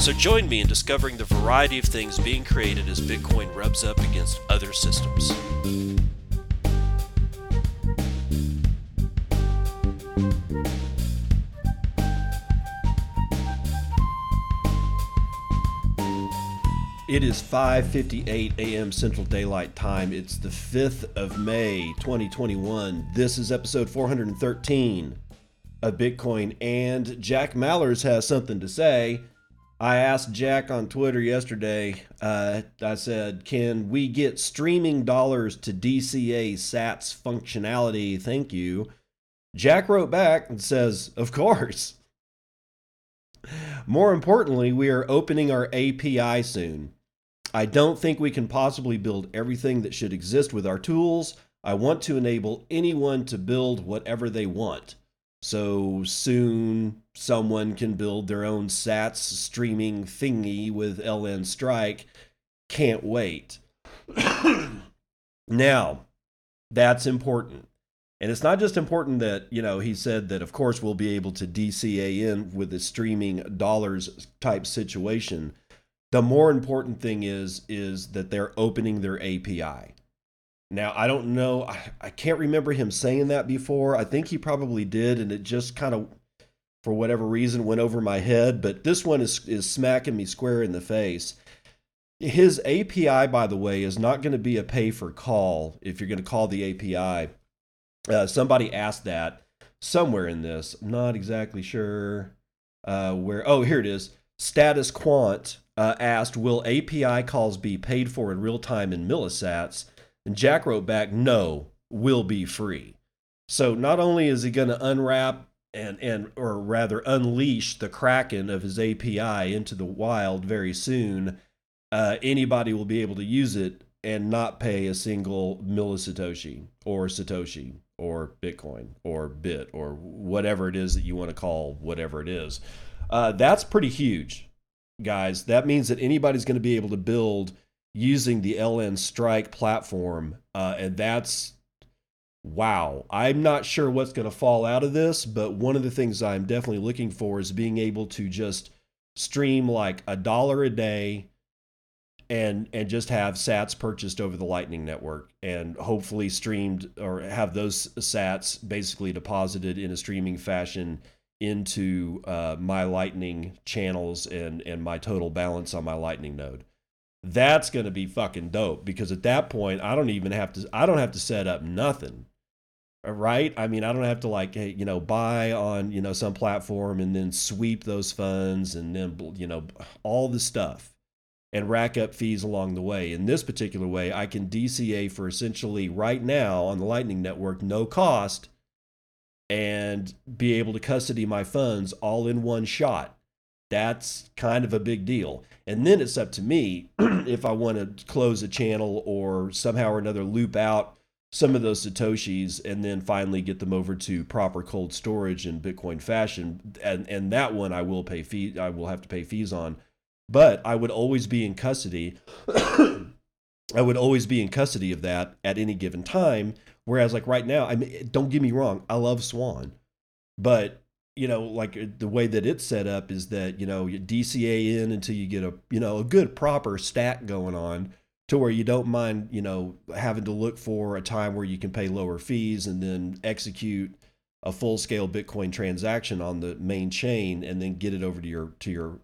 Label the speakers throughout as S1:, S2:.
S1: So join me in discovering the variety of things being created as Bitcoin rubs up against other systems. It is 5:58 a.m. Central Daylight Time. It's the 5th of May, 2021. This is episode 413 of Bitcoin and Jack Mallers has something to say. I asked Jack on Twitter yesterday. Uh, I said, "Can we get streaming dollars to DCA Sats functionality? Thank you." Jack wrote back and says, "Of course." More importantly, we are opening our API soon. I don't think we can possibly build everything that should exist with our tools. I want to enable anyone to build whatever they want. So soon, someone can build their own Sats streaming thingy with LN Strike. Can't wait. now, that's important. And it's not just important that, you know, he said that, of course, we'll be able to DCA in with the streaming dollars type situation. The more important thing is, is that they're opening their API. Now, I don't know. I, I can't remember him saying that before. I think he probably did, and it just kind of, for whatever reason, went over my head. But this one is, is smacking me square in the face. His API, by the way, is not going to be a pay for call if you're going to call the API. Uh, somebody asked that somewhere in this. I'm not exactly sure uh, where. Oh, here it is. Status Quant uh, asked, Will API calls be paid for in real time in millisats? And Jack wrote back, no, will be free. So not only is he going to unwrap and, and or rather unleash the kraken of his API into the wild very soon, uh, anybody will be able to use it and not pay a single millisatoshi or satoshi or Bitcoin or bit or whatever it is that you want to call whatever it is. Uh, that's pretty huge, guys. That means that anybody's going to be able to build using the LN Strike platform, uh, and that's wow. I'm not sure what's going to fall out of this, but one of the things I'm definitely looking for is being able to just stream like a dollar a day and and just have sats purchased over the lightning network and hopefully streamed or have those sats basically deposited in a streaming fashion into uh, my lightning channels and and my total balance on my lightning node that's going to be fucking dope because at that point I don't even have to I don't have to set up nothing. Uh, right? I mean, I don't have to like you know buy on, you know, some platform and then sweep those funds and then you know all the stuff and rack up fees along the way. In this particular way, I can DCA for essentially right now on the Lightning Network no cost and be able to custody my funds all in one shot that's kind of a big deal. And then it's up to me if I want to close a channel or somehow or another loop out some of those satoshis and then finally get them over to proper cold storage in Bitcoin fashion. And and that one I will pay fee I will have to pay fees on. But I would always be in custody. I would always be in custody of that at any given time. Whereas like right now, I mean, don't get me wrong, I love Swan, but you know, like uh, the way that it's set up is that, you know, you DCA in until you get a, you know, a good proper stack going on to where you don't mind, you know, having to look for a time where you can pay lower fees and then execute a full scale Bitcoin transaction on the main chain and then get it over to your to your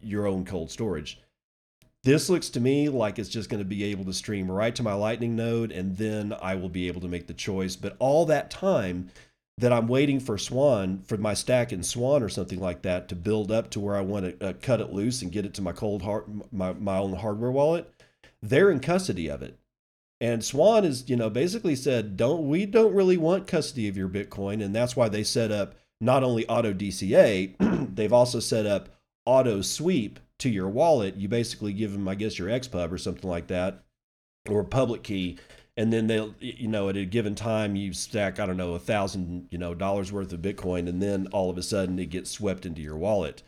S1: your own cold storage. This looks to me like it's just going to be able to stream right to my Lightning node and then I will be able to make the choice. But all that time that I'm waiting for Swan for my stack in Swan or something like that to build up to where I want to uh, cut it loose and get it to my cold heart my my own hardware wallet. They're in custody of it. And Swan is, you know, basically said, "Don't we don't really want custody of your Bitcoin," and that's why they set up not only auto DCA, they've also set up auto sweep to your wallet. You basically give them, I guess, your XPub or something like that, or public key, and then they'll, you know, at a given time you stack, I don't know, a thousand, you know, dollars worth of Bitcoin, and then all of a sudden it gets swept into your wallet.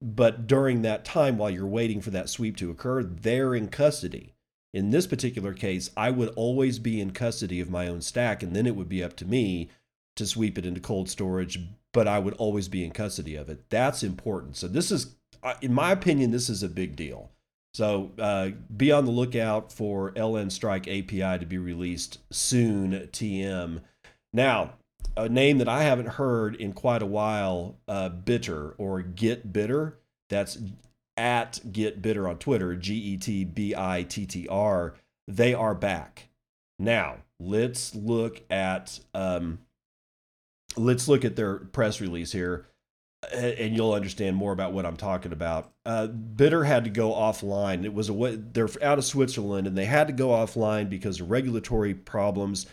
S1: But during that time, while you're waiting for that sweep to occur, they're in custody. In this particular case, I would always be in custody of my own stack, and then it would be up to me to sweep it into cold storage, but I would always be in custody of it. That's important. So, this is, in my opinion, this is a big deal. So, uh, be on the lookout for LN Strike API to be released soon, TM. Now, a name that I haven't heard in quite a while, uh, Bittr or Get Bittr. That's at Get Bittr on Twitter, G E T B I T T R. They are back. Now, let's look at um, let's look at their press release here, and you'll understand more about what I'm talking about. Uh, Bittr had to go offline. It was a they're out of Switzerland, and they had to go offline because of regulatory problems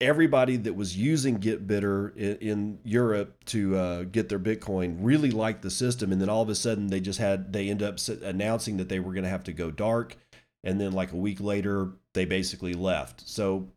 S1: everybody that was using GetBittr in, in Europe to uh, get their Bitcoin really liked the system, and then all of a sudden they just had they end up announcing that they were going to have to go dark, and then like a week later they basically left. So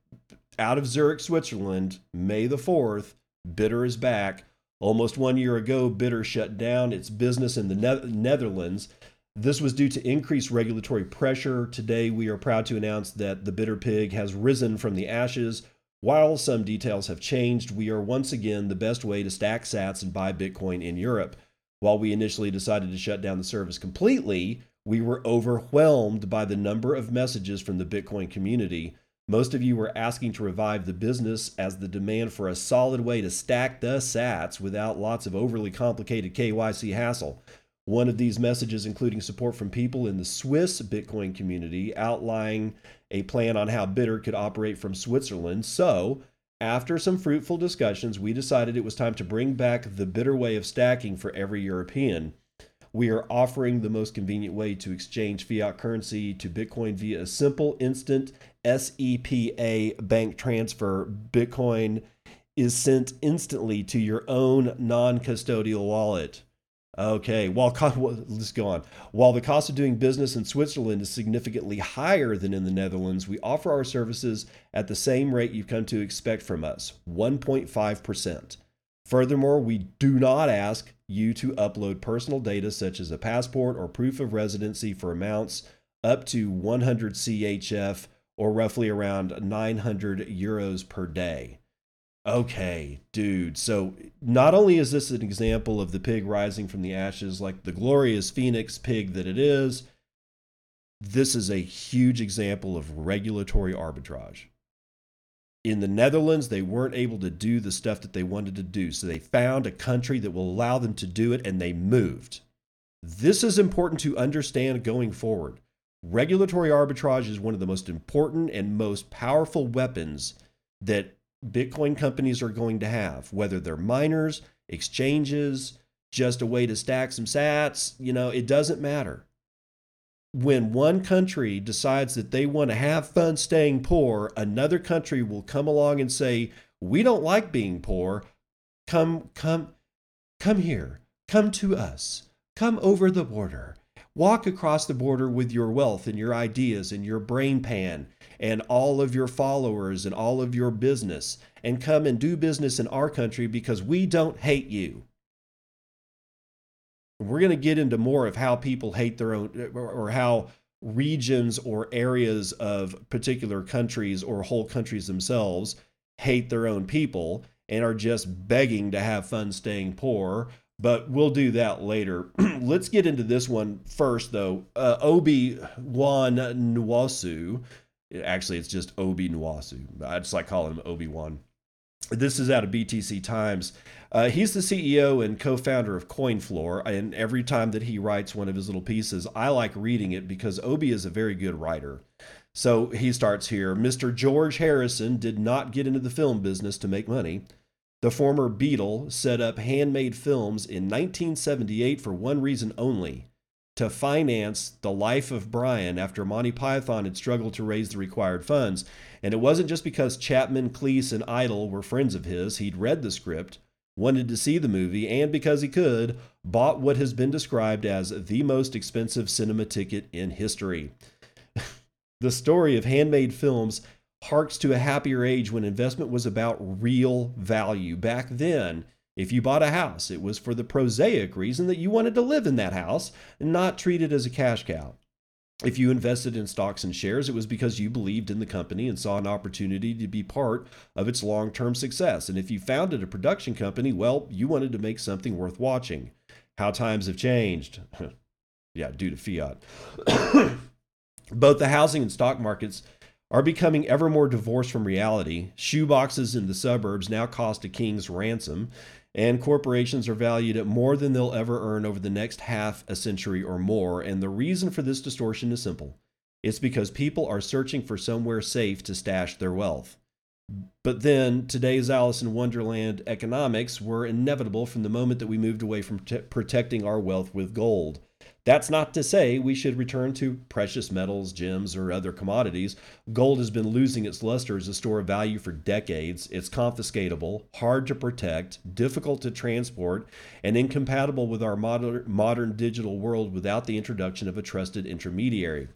S1: out of Zurich, Switzerland, May the fourth, Bittr is back. Almost one year ago, Bittr shut down its business in the ne- Netherlands. This was due to increased regulatory pressure. Today, we are proud to announce that the Bittr Pig has risen from the ashes while some details have changed, we are once again the best way to stack sats and buy Bitcoin in Europe. While we initially decided to shut down the service completely, we were overwhelmed by the number of messages from the Bitcoin community. Most of you were asking to revive the business as the demand for a solid way to stack the sats without lots of overly complicated KYC hassle. One of these messages, including support from people in the Swiss Bitcoin community, outlining a plan on how Bittr could operate from Switzerland. So, after some fruitful discussions, we decided it was time to bring back the Bittr way of stacking for every European. We are offering the most convenient way to exchange fiat currency to Bitcoin via a simple, instant SEPA bank transfer. Bitcoin is sent instantly to your own non custodial wallet. Okay, while let's go on. While the cost of doing business in Switzerland is significantly higher than in the Netherlands, we offer our services at the same rate you've come to expect from us 1.5%. Furthermore, we do not ask you to upload personal data such as a passport or proof of residency for amounts up to 100 CHF or roughly around 900 euros per day. Okay, dude. So not only is this an example of the pig rising from the ashes, like the glorious phoenix pig that it is, this is a huge example of regulatory arbitrage. In the Netherlands, they weren't able to do the stuff that they wanted to do. So they found a country that will allow them to do it and they moved. This is important to understand going forward. Regulatory arbitrage is one of the most important and most powerful weapons that Bitcoin companies are going to have, whether they're miners, exchanges, just a way to stack some sats, you know, it doesn't matter. When one country decides that they want to have fun staying poor, another country will come along and say, "We don't like being poor. Come come come here. Come to us. Come over the border. Walk across the border with your wealth and your ideas and your brain pan and all of your followers and all of your business and come and do business in our country because we don't hate you. We're going to get into more of how people hate their own or how regions or areas of particular countries or whole countries themselves hate their own people and are just begging to have fun staying poor. But we'll do that later. Let's get into this one first, though. Uh, Obi Wan Nwosu Actually, it's just Obi Nwosu. I just like calling him Obi Wan. This is out of BTC Times. Uh, he's the CEO and co founder of CoinFloor. And every time that he writes one of his little pieces, I like reading it because Obi is a very good writer. So he starts here Mr. George Harrison did not get into the film business to make money. The former Beatle set up handmade films in 1978 for one reason only to finance the life of Brian after Monty Python had struggled to raise the required funds. And it wasn't just because Chapman, Cleese, and Idle were friends of his. He'd read the script. wanted to see the movie, and because he could, bought what has been described as the most expensive cinema ticket in history. the story of handmade films harks to a happier age when investment was about real value. Back then, if you bought a house, it was for the prosaic reason that you wanted to live in that house and not treat it as a cash cow. If you invested in stocks and shares, it was because you believed in the company and saw an opportunity to be part of its long term success. And if you founded a production company, well, you wanted to make something worth watching. How times have changed. yeah, due to fiat. Both the housing and stock markets are becoming ever more divorced from reality. Shoeboxes in the suburbs now cost a king's ransom, and corporations are valued at more than they'll ever earn over the next half a century or more. And the reason for this distortion is simple it's because people are searching for somewhere safe to stash their wealth. But then today's Alice in Wonderland economics were inevitable from the moment that we moved away from t- protecting our wealth with gold. That's not to say we should return to precious metals, gems, or other commodities. Gold has been losing its luster as a store of value for decades. It's confiscatable, hard to protect, difficult to transport, and incompatible with our modern, modern digital world without the introduction of a trusted intermediary.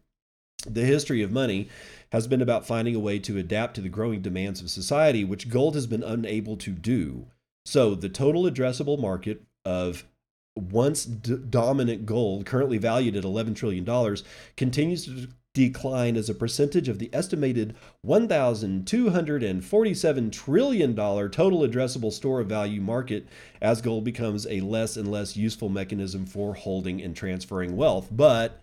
S1: The history of money has been about finding a way to adapt to the growing demands of society, which gold has been unable to do. So, the total addressable market of once d- dominant gold, currently valued at $11 trillion, continues to decline as a percentage of the estimated $1,247 trillion total addressable store of value market as gold becomes a less and less useful mechanism for holding and transferring wealth. But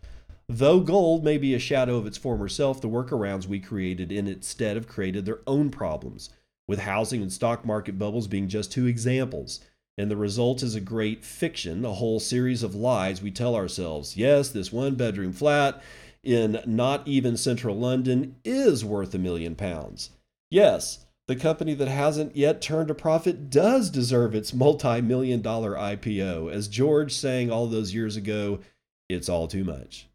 S1: though gold may be a shadow of its former self, the workarounds we created in its stead have created their own problems, with housing and stock market bubbles being just two examples. And the result is a great fiction, a whole series of lies we tell ourselves. Yes, this one bedroom flat in not even central London is worth a million pounds. Yes, the company that hasn't yet turned a profit does deserve its multi million dollar IPO. As George sang all those years ago, it's all too much.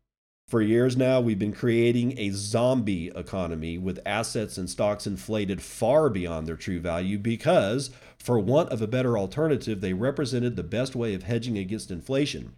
S1: For years now, we've been creating a zombie economy with assets and stocks inflated far beyond their true value because for want of a better alternative, they represented the best way of hedging against inflation.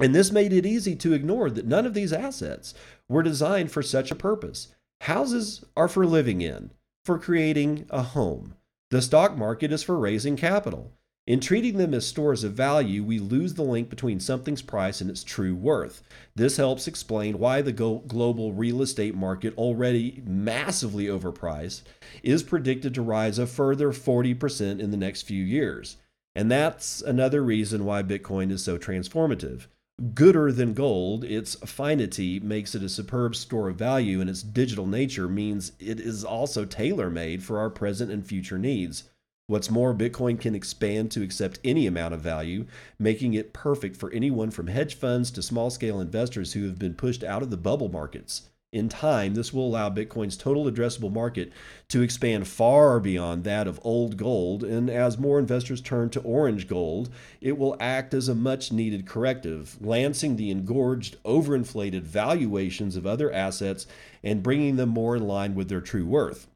S1: And this made it easy to ignore that none of these assets were designed for such a purpose. Houses are for living in, for creating a home. The stock market is for raising capital. In treating them as stores of value, we lose the link between something's price and its true worth. This helps explain why the global real estate market, already massively overpriced, is predicted to rise a further 40% in the next few years. And that's another reason why Bitcoin is so transformative. Gooder than gold, its finity makes it a superb store of value, and its digital nature means it is also tailor made for our present and future needs. What's more, Bitcoin can expand to accept any amount of value, making it perfect for anyone from hedge funds to small scale investors who have been pushed out of the bubble markets. In time, this will allow Bitcoin's total addressable market to expand far beyond that of old gold, and as more investors turn to orange gold, it will act as a much needed corrective, lancing the engorged, overinflated valuations of other assets and bringing them more in line with their true worth.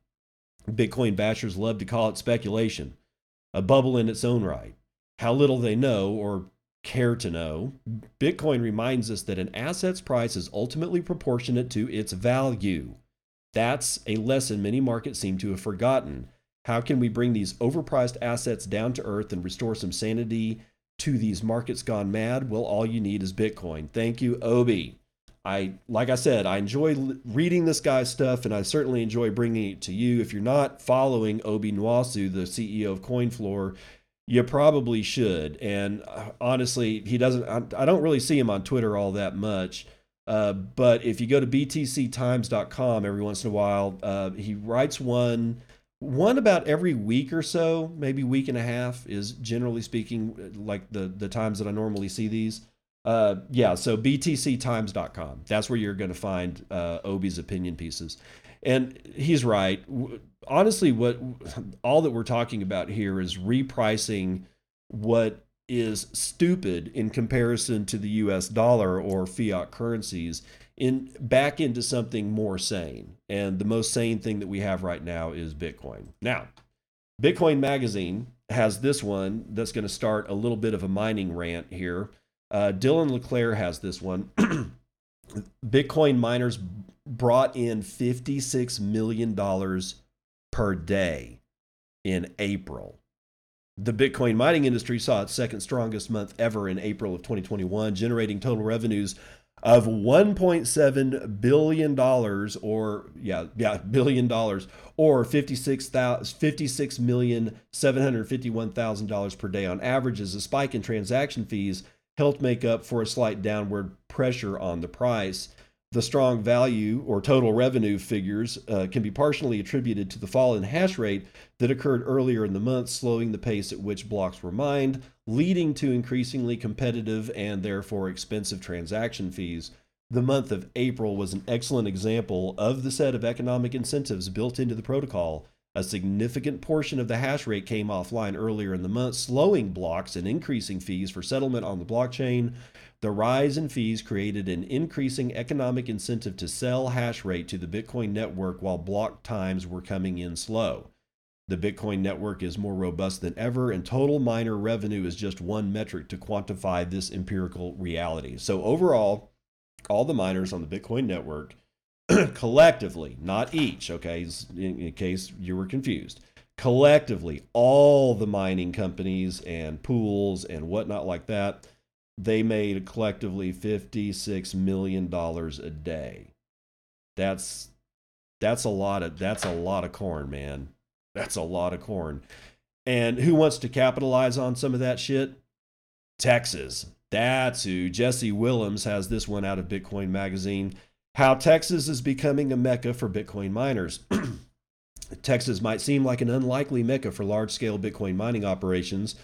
S1: Bitcoin bashers love to call it speculation, a bubble in its own right. How little they know or care to know, Bitcoin reminds us that an asset's price is ultimately proportionate to its value. That's a lesson many markets seem to have forgotten. How can we bring these overpriced assets down to earth and restore some sanity to these markets gone mad? Well, all you need is Bitcoin. Thank you, Obi. I like I said, I enjoy reading this guy's stuff, and I certainly enjoy bringing it to you. If you're not following Obi Nwosu, the CEO of CoinFloor, you probably should. And uh, honestly, he doesn't. I, I, don't really see him on Twitter all that much. Uh, but if you go to btctimes.com every once in a while, uh, he writes one one about every week or so, maybe week and a half is generally speaking like the the times that I normally see these. Uh, yeah, so btctimes.com. That's where you're going to find uh, Obi's opinion pieces. And he's right. Honestly, what all that we're talking about here is repricing what is stupid in comparison to the US dollar or fiat currencies in back into something more sane. And the most sane thing that we have right now is Bitcoin. Now, Bitcoin Magazine has this one that's going to start a little bit of a mining rant here. Uh, Dylan LeClair has this one. Bitcoin miners brought in $56 million per day in April. The Bitcoin mining industry saw its second strongest month ever in April of 2021, generating total revenues of 1.7 billion dollars or yeah yeah billion dollars or 56 56 million 751 thousand dollars per day on average as a spike in transaction fees helped make up for a slight downward pressure on the price the strong value or total revenue figures uh, can be partially attributed to the fall in hash rate that occurred earlier in the month, slowing the pace at which blocks were mined, leading to increasingly competitive and therefore expensive transaction fees. The month of April was an excellent example of the set of economic incentives built into the protocol. A significant portion of the hash rate came offline earlier in the month, slowing blocks and increasing fees for settlement on the blockchain. The rise in fees created an increasing economic incentive to sell hash rate to the Bitcoin network while block times were coming in slow. The Bitcoin network is more robust than ever, and total miner revenue is just one metric to quantify this empirical reality. So, overall, all the miners on the Bitcoin network collectively, not each, okay, in case you were confused, collectively, all the mining companies and pools and whatnot like that they made collectively $56 million a day. That's that's a lot of that's a lot of corn, man. That's a lot of corn. And who wants to capitalize on some of that shit? Texas. That's who. Jesse Willems has this one out of Bitcoin Magazine. How Texas is becoming a mecca for Bitcoin miners. Texas might seem like an unlikely mecca for large scale Bitcoin mining operations,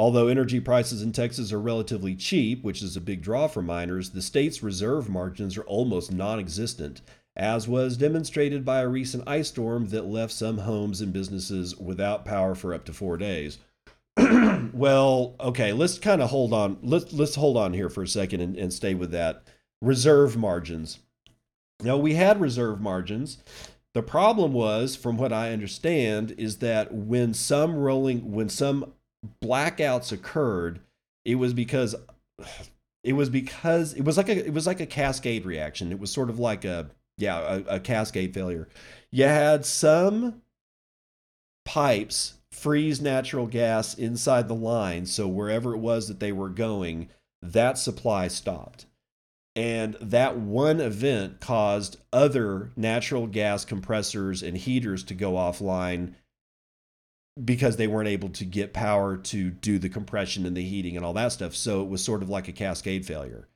S1: Although energy prices in Texas are relatively cheap, which is a big draw for miners, the state's reserve margins are almost non existent, as was demonstrated by a recent ice storm that left some homes and businesses without power for up to four days. well, okay, let's kind of hold on. Let's let's hold on here for a second and, and stay with that. Reserve margins. Now we had reserve margins. The problem was, from what I understand, is that when some rolling when some blackouts occurred, it was because it was because it was like a it was like a cascade reaction. It was sort of like a yeah, a, a cascade failure. You had some pipes freeze natural gas inside the line, so wherever it was that they were going, that supply stopped. And that one event caused other natural gas compressors and heaters to go offline because they weren't able to get power to do the compression and the heating and all that stuff. So it was sort of like a cascade failure.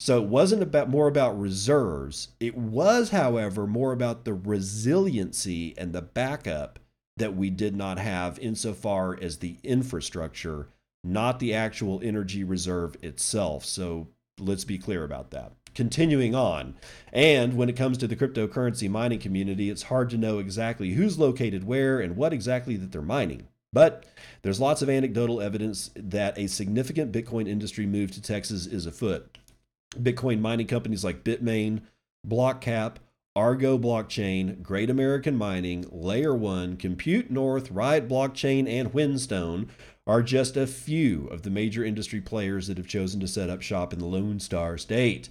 S1: So it wasn't about more about reserves. It was, however, more about the resiliency and the backup that we did not have insofar as the infrastructure, not the actual energy reserve itself. So let's be clear about that continuing on. And when it comes to the cryptocurrency mining community, it's hard to know exactly who's located where and what exactly that they're mining. But there's lots of anecdotal evidence that a significant Bitcoin industry move to Texas is afoot. Bitcoin mining companies like Bitmain, BlockCap, Argo Blockchain, Great American Mining, Layer 1, Compute North, Riot Blockchain, and Whinstone are just a few of the major industry players that have chosen to set up shop in the Lone Star State.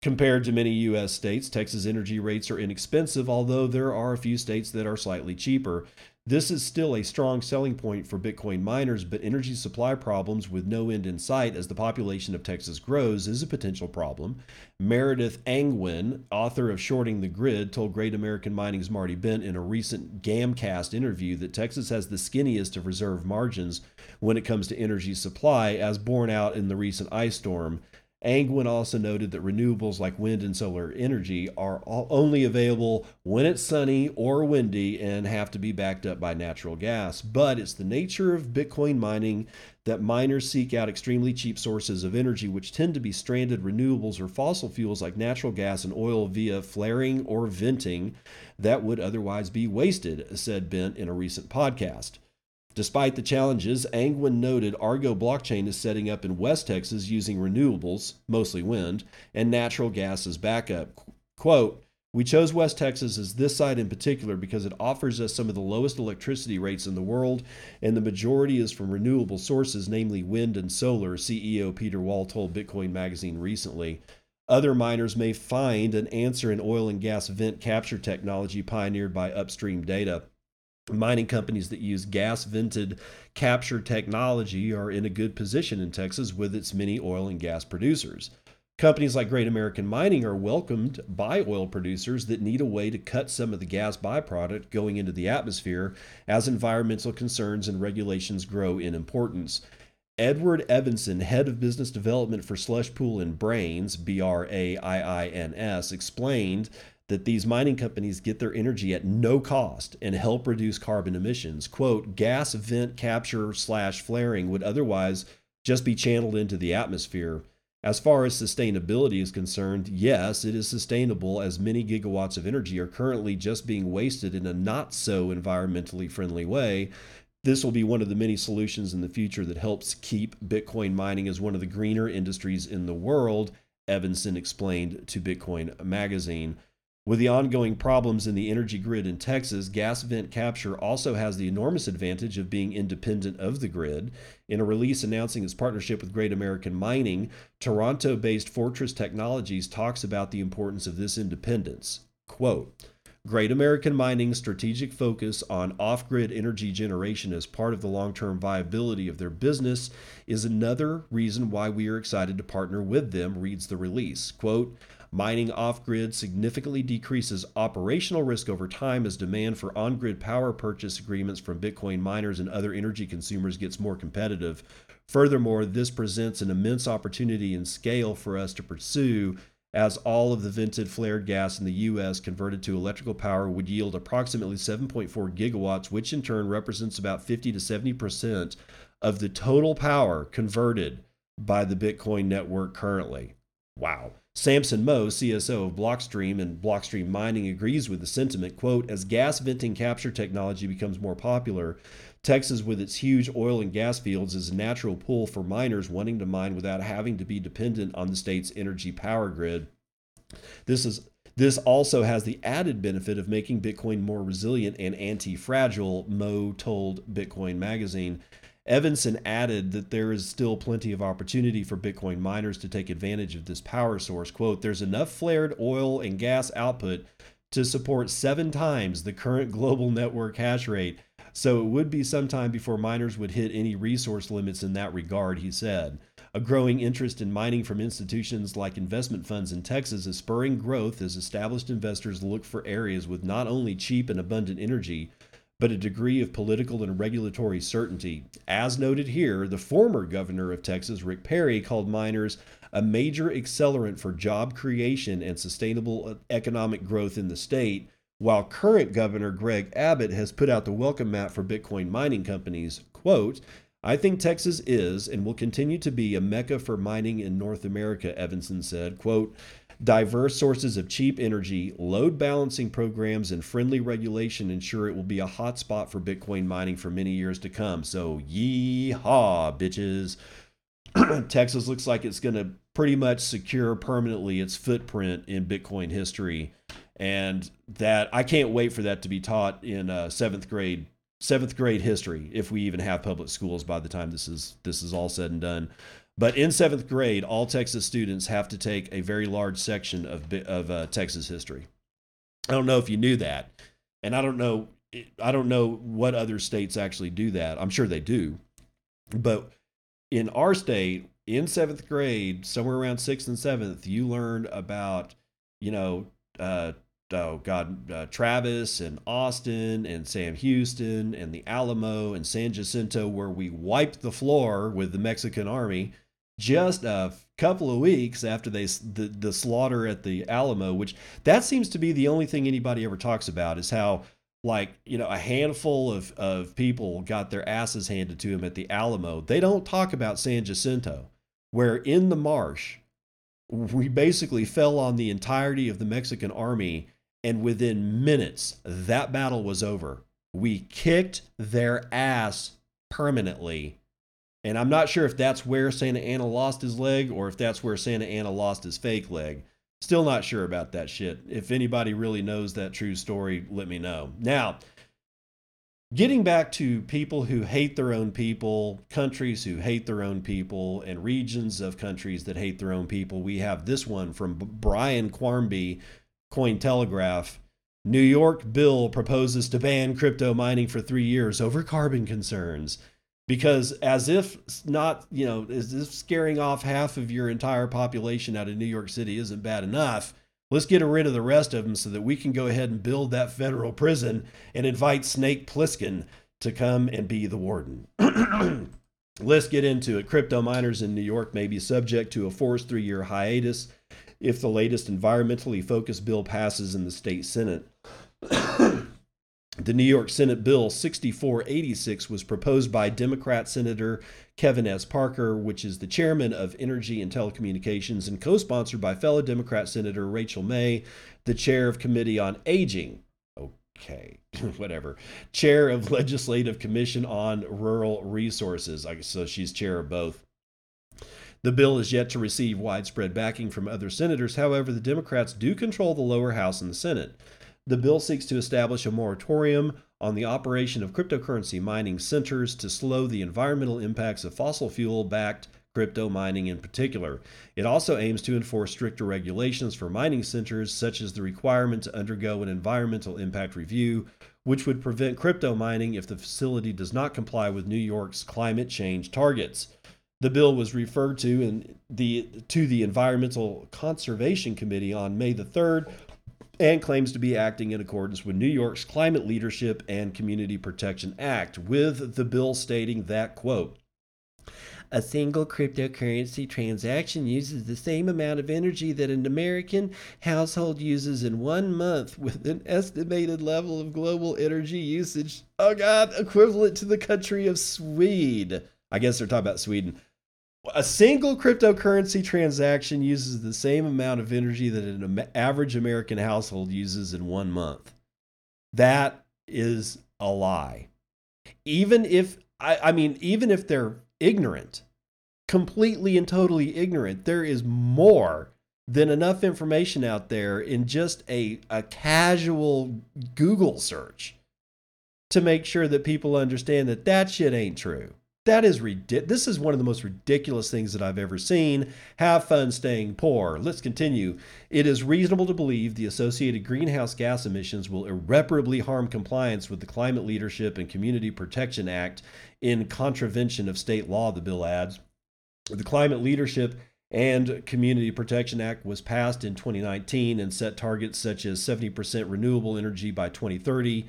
S1: Compared to many U.S. states, Texas energy rates are inexpensive, although there are a few states that are slightly cheaper. This is still a strong selling point for Bitcoin miners, but energy supply problems with no end in sight as the population of Texas grows is a potential problem. Meredith Angwin, author of Shorting the Grid, told Great American Mining's Marty Bent in a recent Gamcast interview that Texas has the skinniest of reserve margins when it comes to energy supply, as borne out in the recent ice storm. Angwin also noted that renewables like wind and solar energy are only available when it's sunny or windy and have to be backed up by natural gas. But it's the nature of Bitcoin mining that miners seek out extremely cheap sources of energy, which tend to be stranded renewables or fossil fuels like natural gas and oil via flaring or venting that would otherwise be wasted, said Bent in a recent podcast. Despite the challenges, Angwin noted Argo blockchain is setting up in West Texas using renewables, mostly wind, and natural gas as backup. Quote, We chose West Texas as this site in particular because it offers us some of the lowest electricity rates in the world, and the majority is from renewable sources, namely wind and solar, CEO Peter Wall told Bitcoin Magazine recently. Other miners may find an answer in oil and gas vent capture technology pioneered by Upstream Data. Mining companies that use gas vented capture technology are in a good position in Texas with its many oil and gas producers. Companies like Great American Mining are welcomed by oil producers that need a way to cut some of the gas byproduct going into the atmosphere as environmental concerns and regulations grow in importance. Edward Evanson, head of business development for Slush Pool and Braiins, B R A I I N S, explained that these mining companies get their energy at no cost and help reduce carbon emissions. Quote, gas vent capture slash flaring would otherwise just be channeled into the atmosphere. As far as sustainability is concerned, yes, it is sustainable as many gigawatts of energy are currently just being wasted in a not so environmentally friendly way. This will be one of the many solutions in the future that helps keep Bitcoin mining as one of the greener industries in the world, Evanson explained to Bitcoin Magazine. With the ongoing problems in the energy grid in Texas, gas vent capture also has the enormous advantage of being independent of the grid. In a release announcing its partnership with Great American Mining, Toronto based Fortress Technologies talks about the importance of this independence. Quote, Great American Mining's strategic focus on off grid energy generation as part of the long term viability of their business is another reason why we are excited to partner with them, reads the release. Quote, Mining off grid significantly decreases operational risk over time as demand for on grid power purchase agreements from Bitcoin miners and other energy consumers gets more competitive. Furthermore, this presents an immense opportunity and scale for us to pursue as all of the vented flared gas in the US converted to electrical power would yield approximately 7.4 gigawatts, which in turn represents about 50 to 70% of the total power converted by the Bitcoin network currently. Wow. Samson Mow, CSO of Blockstream and Blockstream Mining, agrees with the sentiment. Quote, as gas venting capture technology becomes more popular, Texas, with its huge oil and gas fields, is a natural pull for miners wanting to mine without having to be dependent on the state's energy power grid. This is this also has the added benefit of making Bitcoin more resilient and anti-fragile, Mow told Bitcoin Magazine. Evanson added that there is still plenty of opportunity for Bitcoin miners to take advantage of this power source. Quote, there's enough flared oil and gas output to support seven times the current global network hash rate. So it would be some time before miners would hit any resource limits in that regard, he said. A growing interest in mining from institutions like investment funds in Texas is spurring growth as established investors look for areas with not only cheap and abundant energy, but a degree of political and regulatory certainty. As noted here, the former governor of Texas, Rick Perry, called miners a major accelerant for job creation and sustainable uh, economic growth in the state, while current governor Greg Abbott has put out the welcome mat for Bitcoin mining companies. Quote, I think Texas is and will continue to be a mecca for mining in North America, Evanson said. Quote, Diverse sources of cheap energy, load balancing programs, and friendly regulation ensure it will be a hotspot for Bitcoin mining for many years to come. So, yeehaw, bitches. Texas looks like it's going to pretty much secure permanently its footprint in Bitcoin history. And that I can't wait for that to be taught in uh, seventh grade seventh grade history if we even have public schools by the time this is this is all said and done but in seventh grade, all Texas students have to take a very large section of of uh, Texas history. I don't know if you knew that, and I don't know I don't know what other states actually do that. I'm sure they do, but in our state, in seventh grade, somewhere around sixth and seventh, you learned about you know uh, oh God, uh, Travis and Austin and Sam Houston and the Alamo and San Jacinto, where we wiped the floor with the Mexican army just a couple of weeks after they the, the slaughter at the Alamo, which that seems to be the only thing anybody ever talks about is how like you know a handful of, of people got their asses handed to them at the Alamo. They don't talk about San Jacinto, where in the marsh we basically fell on the entirety of the Mexican army, and within minutes that battle was over. We kicked their ass permanently and I'm not sure if that's where Santa Anna lost his leg or if that's where Santa Anna lost his fake leg. Still not sure about that shit. If anybody really knows that true story, let me know. Now, getting back to people who hate their own people, countries who hate their own people, and regions of countries that hate their own people, we have this one from Brian Quarmby, Cointelegraph. New York bill proposes to ban crypto mining for three years over carbon concerns. Because as if not, you know, as if scaring off half of your entire population out of New York City isn't bad enough, let's get rid of the rest of them so that we can go ahead and build that federal prison and invite Snake Plissken to come and be the warden. let's get into it. Crypto miners in New York may be subject to a forced three year hiatus if the latest environmentally focused bill passes in the state Senate. The New York Senate Bill 6486 was proposed by Democrat Senator Kevin S. Parker, which is the chairman of Energy and Telecommunications, and co sponsored by fellow Democrat Senator Rachel May, the chair of Committee on Aging. Okay, whatever. Chair of Legislative Commission on Rural Resources. So she's chair of both. The bill is yet to receive widespread backing from other senators. However, the Democrats do control the lower house and the Senate. The bill seeks to establish a moratorium on the operation of cryptocurrency mining centers to slow the environmental impacts of fossil fuel backed crypto mining in particular. It also aims to enforce stricter regulations for mining centers, such as the requirement to undergo an environmental impact review, which would prevent crypto mining if the facility does not comply with New York's climate change targets. The bill was referred to in the to the Environmental Conservation Committee on May the 3rd and claims to be acting in accordance with New York's Climate Leadership and Community Protection Act, with the bill stating that, quote, a single cryptocurrency transaction uses the same amount of energy that an American household uses in one month, with an estimated level of global energy usage, oh God, equivalent to the country of Sweden. I guess they're talking about Sweden. A single cryptocurrency transaction uses the same amount of energy that an average American household uses in one month. That is a lie. Even if, I, I mean, even if they're ignorant, completely and totally ignorant, there is more than enough information out there in just a, a casual Google search to make sure that people understand that that shit ain't true. That is ridiculous. This is one of the most ridiculous things that I've ever seen. Have fun staying poor. Let's continue. It is reasonable to believe the associated greenhouse gas emissions will irreparably harm compliance with the Climate Leadership and Community Protection Act in contravention of state law, the bill adds. The Climate Leadership and Community Protection Act was passed in 2019 and set targets such as 70% renewable energy by 2030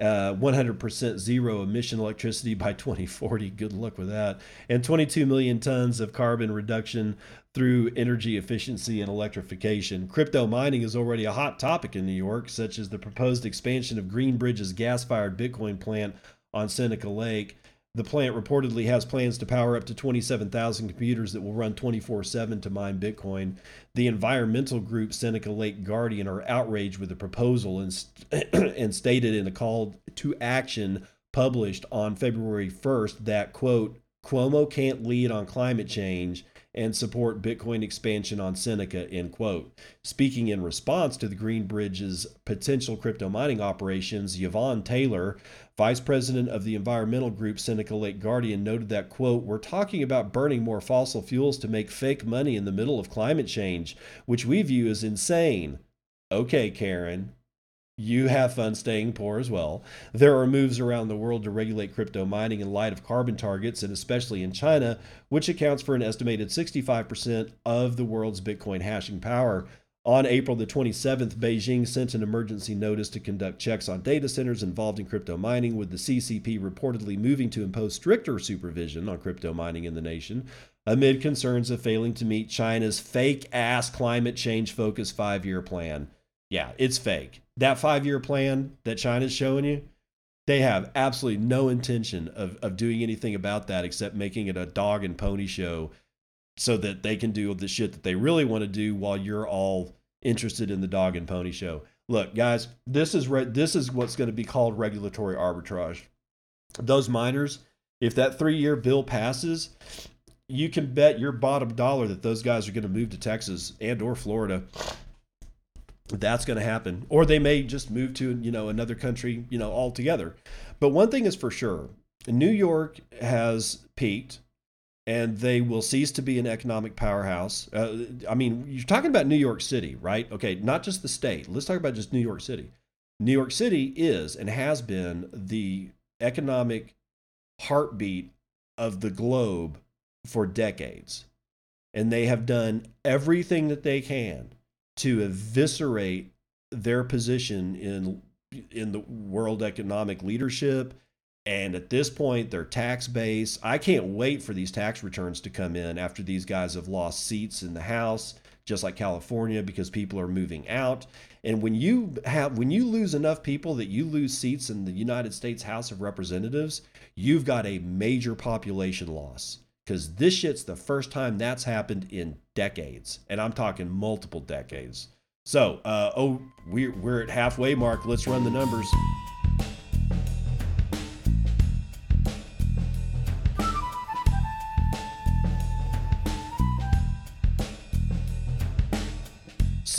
S1: uh, 100% zero emission electricity by 2040. Good luck with that. And 22 million tons of carbon reduction through energy efficiency and electrification. Crypto mining is already a hot topic in New York, such as the proposed expansion of Greenidge's gas fired Bitcoin plant on Seneca Lake. The plant reportedly has plans to power up to 27,000 computers that will run 24 7 to mine Bitcoin. The environmental group Seneca Lake Guardian are outraged with the proposal and, and stated in a call to action published on February 1st that, quote, Cuomo can't lead on climate change and support Bitcoin expansion on Seneca, end quote. Speaking in response to the Greenidge's potential crypto mining operations, Yvonne Taylor, vice president of the environmental group Seneca Lake Guardian, noted that, quote, we're talking about burning more fossil fuels to make fake money in the middle of climate change, which we view as insane. Okay, Karen, you have fun staying poor as well. There are moves around the world to regulate crypto mining in light of carbon targets, and especially in China, which accounts for an estimated 65% of the world's Bitcoin hashing power. On April the 27th, Beijing sent an emergency notice to conduct checks on data centers involved in crypto mining, with the CCP reportedly moving to impose stricter supervision on crypto mining in the nation amid concerns of failing to meet China's fake ass climate change focused five year plan. Yeah, it's fake that five year plan that China's showing you, they have absolutely no intention of, of doing anything about that except making it a dog and pony show so that they can do the shit that they really want to do while you're all interested in the dog and pony show. Look, guys, this is re- this is what's going to be called regulatory arbitrage. Those miners, if that three year bill passes, you can bet your bottom dollar that those guys are going to move to Texas and or Florida That's going to happen, or they may just move to you know another country, you know, altogether. But one thing is for sure: New York has peaked and they will cease to be an economic powerhouse. Uh, I mean, you're talking about New York City, right? Okay, not just the state. Let's talk about just New York City. New York City is and has been the economic heartbeat of the globe for decades. And they have done everything that they can to eviscerate their position in in the world economic leadership and at this point, their tax base, I can't wait for these tax returns to come in after these guys have lost seats in the House, just like California, because people are moving out. And when you have when you lose enough people that you lose seats in the United States House of Representatives, you've got a major population loss. Because this shit's the first time that's happened in decades. And I'm talking multiple decades. So, uh, oh, we're, we're at halfway mark. Let's run the numbers.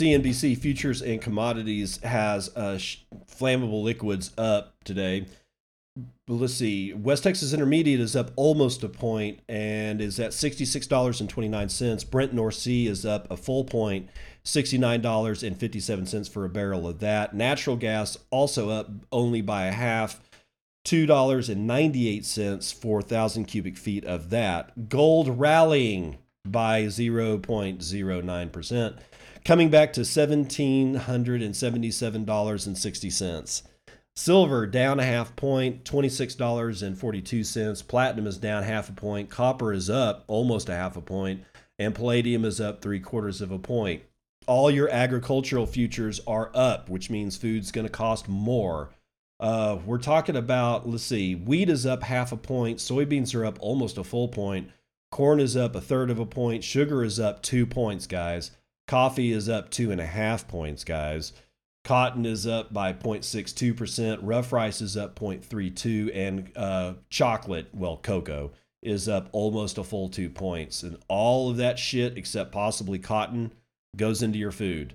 S1: CNBC Futures and Commodities has uh, flammable liquids up today. Let's see. West Texas Intermediate is up almost a point and is at $66.29. Brent North Sea is up a full point, $69.57 for a barrel of that. Natural gas also up only by a half. $2.98 for 1,000 cubic feet of that. Gold rallying by 0.09% coming back to $1,777.60. Silver down a half point, $26.42. Platinum is down half a point. Copper is up almost a half a point. And palladium is up three quarters of a point. All your agricultural futures are up, which means food's going to cost more. Uh, we're talking about, let's see, wheat is up half a point. Soybeans are up almost a full point. Corn is up a third of a point. Sugar is up two points, guys. Coffee is up two and a half points, guys. Cotton is up by 0.62%. Rough rice is up 0.32. And uh, chocolate, well, cocoa, is up almost a full two points. And all of that shit, except possibly cotton, goes into your food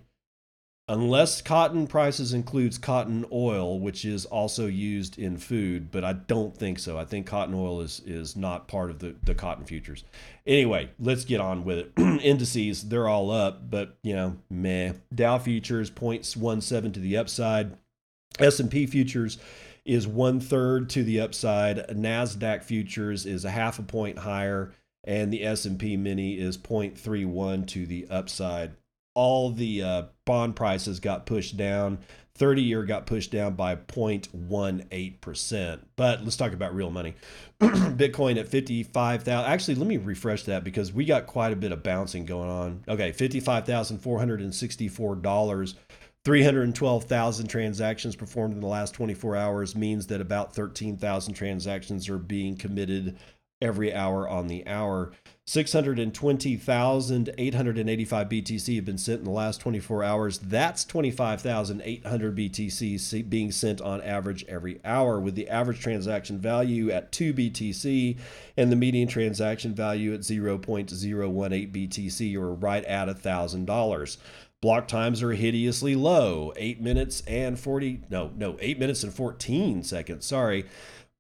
S1: unless cotton prices includes cotton oil which is also used in food but i don't think so. I think cotton oil is is not part of the the cotton futures. Anyway let's get on with it. Indices they're all up but you know meh. Dow futures 0.17 to the upside. S&p futures is one third to the upside. Nasdaq futures is a half a point higher and the s&p mini is 0.31 to the upside all the uh, bond prices got pushed down. 30 year got pushed down by 0.18%. But let's talk about real money. Bitcoin at 55,000. Actually, let me refresh that because we got quite a bit of bouncing going on. Okay, $55,464. 312,000 transactions performed in the last 24 hours means that about 13,000 transactions are being committed every hour on the hour. 620,885 BTC have been sent in the last 24 hours. That's 25,800 BTC being sent on average every hour, with the average transaction value at 2 BTC and the median transaction value at 0.018 BTC, or right at $1,000. Block times are hideously low 8 minutes and 40, no, no, 8 minutes and 14 seconds. Sorry.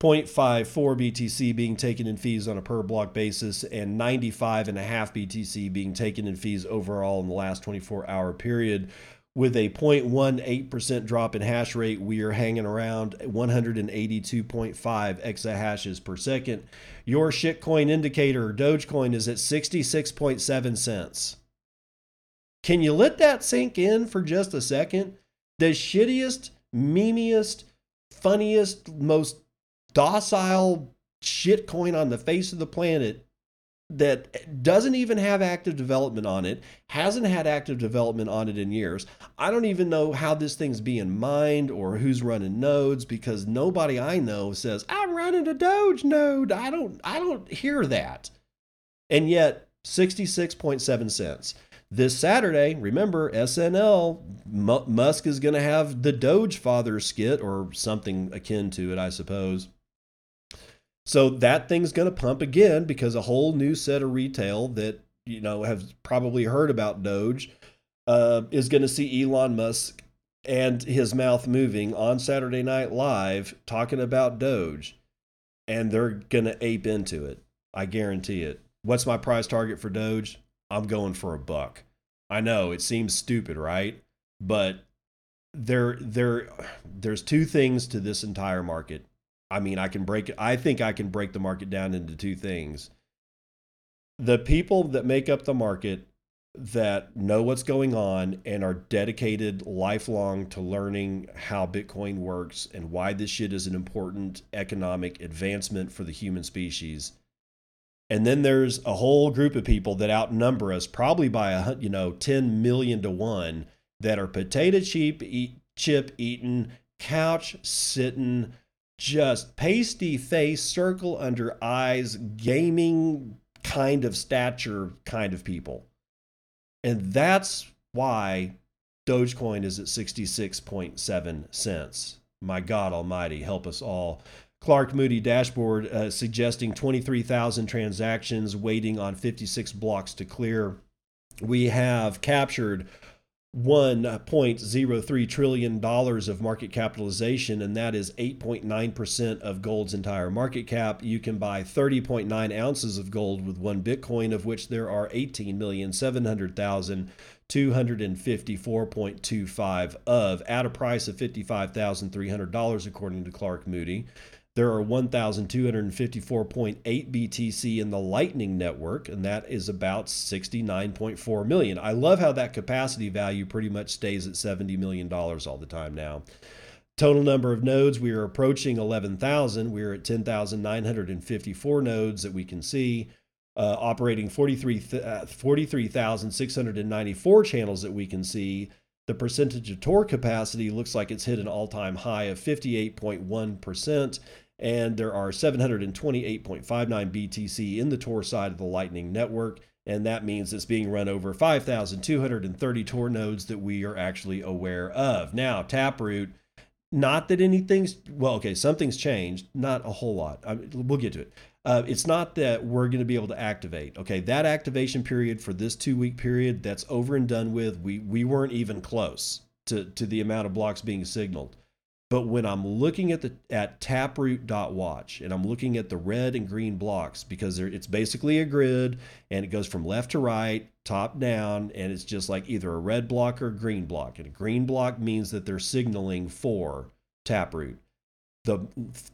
S1: 0.54 BTC being taken in fees on a per block basis and 95.5 BTC being taken in fees overall in the last 24 hour period. With a 0.18% drop in hash rate, we are hanging around 182.5 exahashes per second. Your shitcoin indicator, Dogecoin, is at 66.7 cents. Can you let that sink in for just a second? The shittiest, memeiest, funniest, most docile shitcoin on the face of the planet that doesn't even have active development on it, hasn't had active development on it in years. I don't even know how this thing's being mined or who's running nodes because nobody I know says, I'm running a Doge node. I don't I don't hear that. And yet 66.7 cents. This Saturday, remember SNL, M- Musk is going to have the Doge Father skit or something akin to it, I suppose. So that thing's going to pump again because a whole new set of retail that you know have probably heard about Doge uh, is going to see Elon Musk and his mouth moving on Saturday Night Live talking about Doge, and they're going to ape into it. I guarantee it. What's my price target for Doge? I'm going for a buck. I know it seems stupid, right? But there there there's two things to this entire market. I mean, I can break I think I can break the market down into two things. The people that make up the market that know what's going on and are dedicated lifelong to learning how Bitcoin works and why this shit is an important economic advancement for the human species. And then there's a whole group of people that outnumber us probably by a you know 10 million to 1 that are potato chip eat, chip eating, couch sitting, just pasty face, circle under eyes, gaming kind of stature kind of people and that's why Dogecoin is at 66.7 cents. My God Almighty, help us all. Clark Moody dashboard uh, suggesting 23,000 transactions waiting on 56 blocks to clear. We have captured $1.03 trillion of market capitalization, and that is 8.9% of gold's entire market cap. You can buy 30.9 ounces of gold with one Bitcoin, of which there are 18,700,254.25 of at a price of $55,300, according to Clark Moody. There are 1,254.8 BTC in the Lightning Network, and that is about 69.4 million. I love how that capacity value pretty much stays at $70 million all the time now. Total number of nodes, we are approaching 11,000. We're at 10,954 nodes that we can see. Uh, operating 43, uh, 43,694 channels that we can see. The percentage of Tor capacity looks like it's hit an all time high of 58.1% and there are 728.59 BTC in the Tor side of the Lightning Network. And that means it's being run over 5,230 Tor nodes that we are actually aware of. Now, Taproot, not that anything's, well, okay, something's changed, not a whole lot. I mean, we'll get to it. Uh, it's not that we're going to be able to activate. Okay, that activation period for this two week period, that's over and done with. We, we weren't even close to, to the amount of blocks being signaled. But when I'm looking at the at taproot.watch and I'm looking at the red and green blocks because it's basically a grid and it goes from left to right, top down, and it's just like either a red block or a green block. And a green block means that they're signaling for taproot. The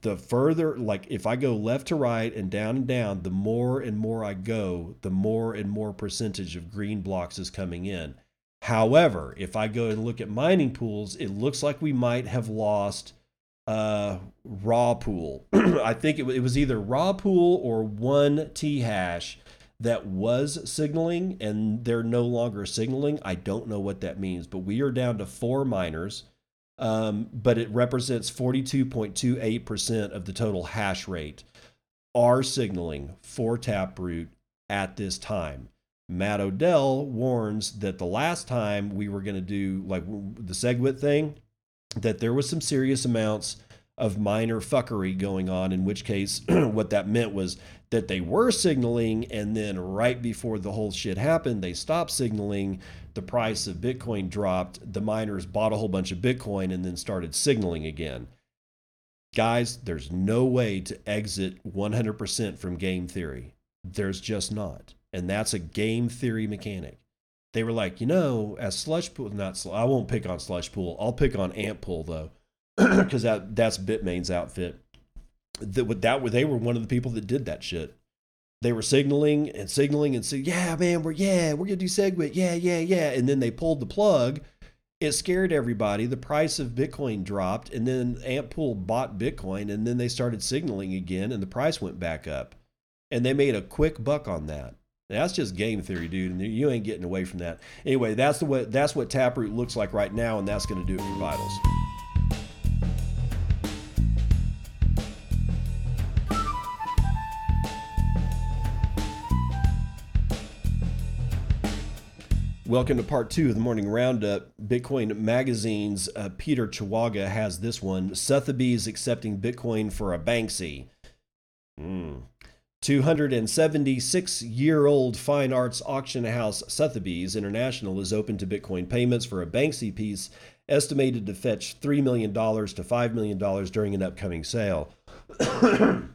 S1: the further like if I go left to right and down and down, the more and more I go, the more and more percentage of green blocks is coming in. However, if I go and look at mining pools, it looks like we might have lost uh, raw pool. I think it, it was either raw pool or one T hash that was signaling and they're no longer signaling. I don't know what that means, but we are down to four miners. Um, but it represents 42.28% of the total hash rate are signaling for Taproot at this time. Matt Odell warns that the last time we were going to do like the SegWit thing, that there was some serious amounts of miner fuckery going on, in which case, what that meant was that they were signaling, and then right before the whole shit happened, they stopped signaling. The price of Bitcoin dropped. The miners bought a whole bunch of Bitcoin and then started signaling again. Guys, there's no way to exit 100% from game theory. There's just not and that's a game theory mechanic. They were like, you know, as slush pool, not sl- I won't pick on slush pool. I'll pick on ant pool though, because that that's Bitmain's outfit. That that they were one of the people that did that shit. They were signaling and signaling and saying, yeah, man, we're yeah, we're gonna do SegWit, yeah, yeah, yeah, and then they pulled the plug. It scared everybody. The price of Bitcoin dropped, and then Antpool bought Bitcoin, and then they started signaling again, and the price went back up, and they made a quick buck on that that's just game theory, dude, and you ain't getting away from that. Anyway, that's the way that's what Taproot looks like right now, and that's going to do it for Vitals. Welcome to part two of the morning roundup. Bitcoin Magazine's uh, Peter Chawaga has this one Sotheby's accepting Bitcoin for a Banksy. Hmm. 276 year old fine arts auction house Sotheby's International is open to Bitcoin payments for a Banksy piece estimated to fetch $3 million to $5 million during an upcoming sale.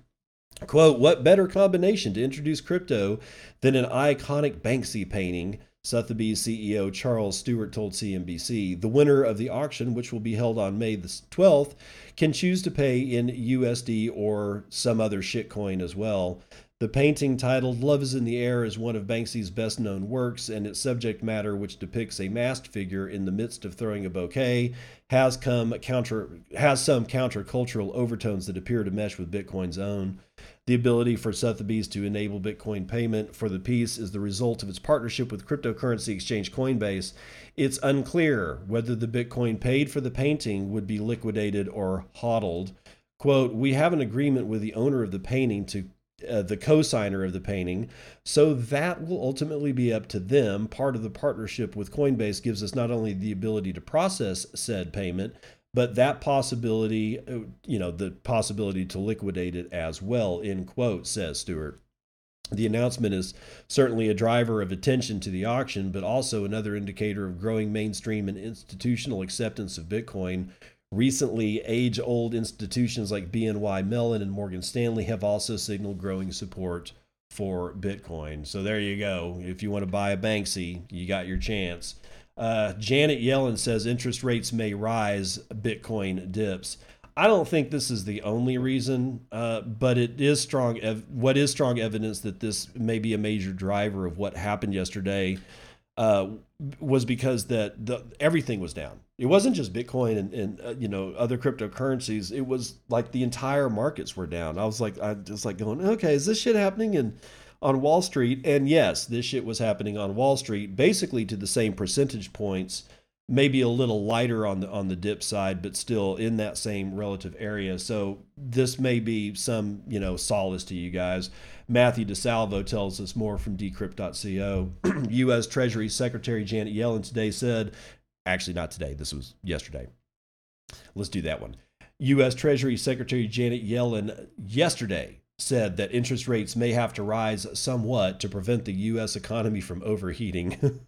S1: Quote, what better combination to introduce crypto than an iconic Banksy painting? Sotheby's CEO Charles Stewart told CNBC. The winner of the auction, which will be held on May the 12th, can choose to pay in USD or some other shitcoin as well. The painting titled Love is in the Air is one of Banksy's best known works, and its subject matter, which depicts a masked figure in the midst of throwing a bouquet, has, come counter, has some countercultural overtones that appear to mesh with Bitcoin's own. The ability for Sotheby's to enable Bitcoin payment for the piece is the result of its partnership with cryptocurrency exchange Coinbase. It's unclear whether the Bitcoin paid for the painting would be liquidated or hodled. Quote, we have an agreement with the owner of the painting to uh, the co-signer of the painting. So that will ultimately be up to them. Part of the partnership with Coinbase gives us not only the ability to process said payment, but that possibility, uh, you know, the possibility to liquidate it as well, in quote, says Stewart. The announcement is certainly a driver of attention to the auction, but also another indicator of growing mainstream and institutional acceptance of Bitcoin. Recently, age old institutions like BNY Mellon and Morgan Stanley have also signaled growing support for Bitcoin. So there you go. If you want to buy a Banksy, you got your chance. Uh, Janet Yellen says interest rates may rise, Bitcoin dips. I don't think this is the only reason, uh, but it is strong. Ev- what is strong evidence that this may be a major driver of what happened yesterday uh, was because that the, everything was down. It wasn't just Bitcoin and, and uh, you know other cryptocurrencies. It was like the entire markets were down. I was like, I just like going, okay, is this shit happening? And on Wall Street. And yes, this shit was happening on Wall Street, basically to the same percentage points, maybe a little lighter on the on the dip side, but still in that same relative area. So this may be some, you know, solace to you guys. Mathew Di Salvo tells us more from decrypt.co. U.S. Treasury Secretary Janet Yellen today said, actually not today, this was yesterday. Let's do that one. U.S. Treasury Secretary Janet Yellen yesterday said that interest rates may have to rise somewhat to prevent the U.S. economy from overheating.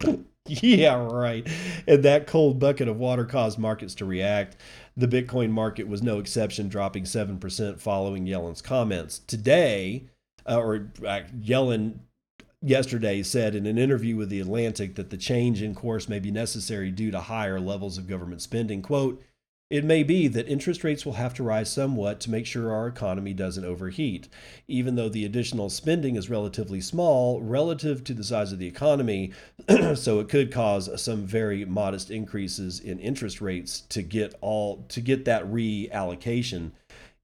S1: yeah, right. And that cold bucket of water caused markets to react. The Bitcoin market was no exception, dropping 7% following Yellen's comments. Today, uh, or uh, Yellen yesterday said in an interview with The Atlantic that the change in course may be necessary due to higher levels of government spending. Quote, it may be that interest rates will have to rise somewhat to make sure our economy doesn't overheat. Even though the additional spending is relatively small relative to the size of the economy, so it could cause some very modest increases in interest rates to get all to get that reallocation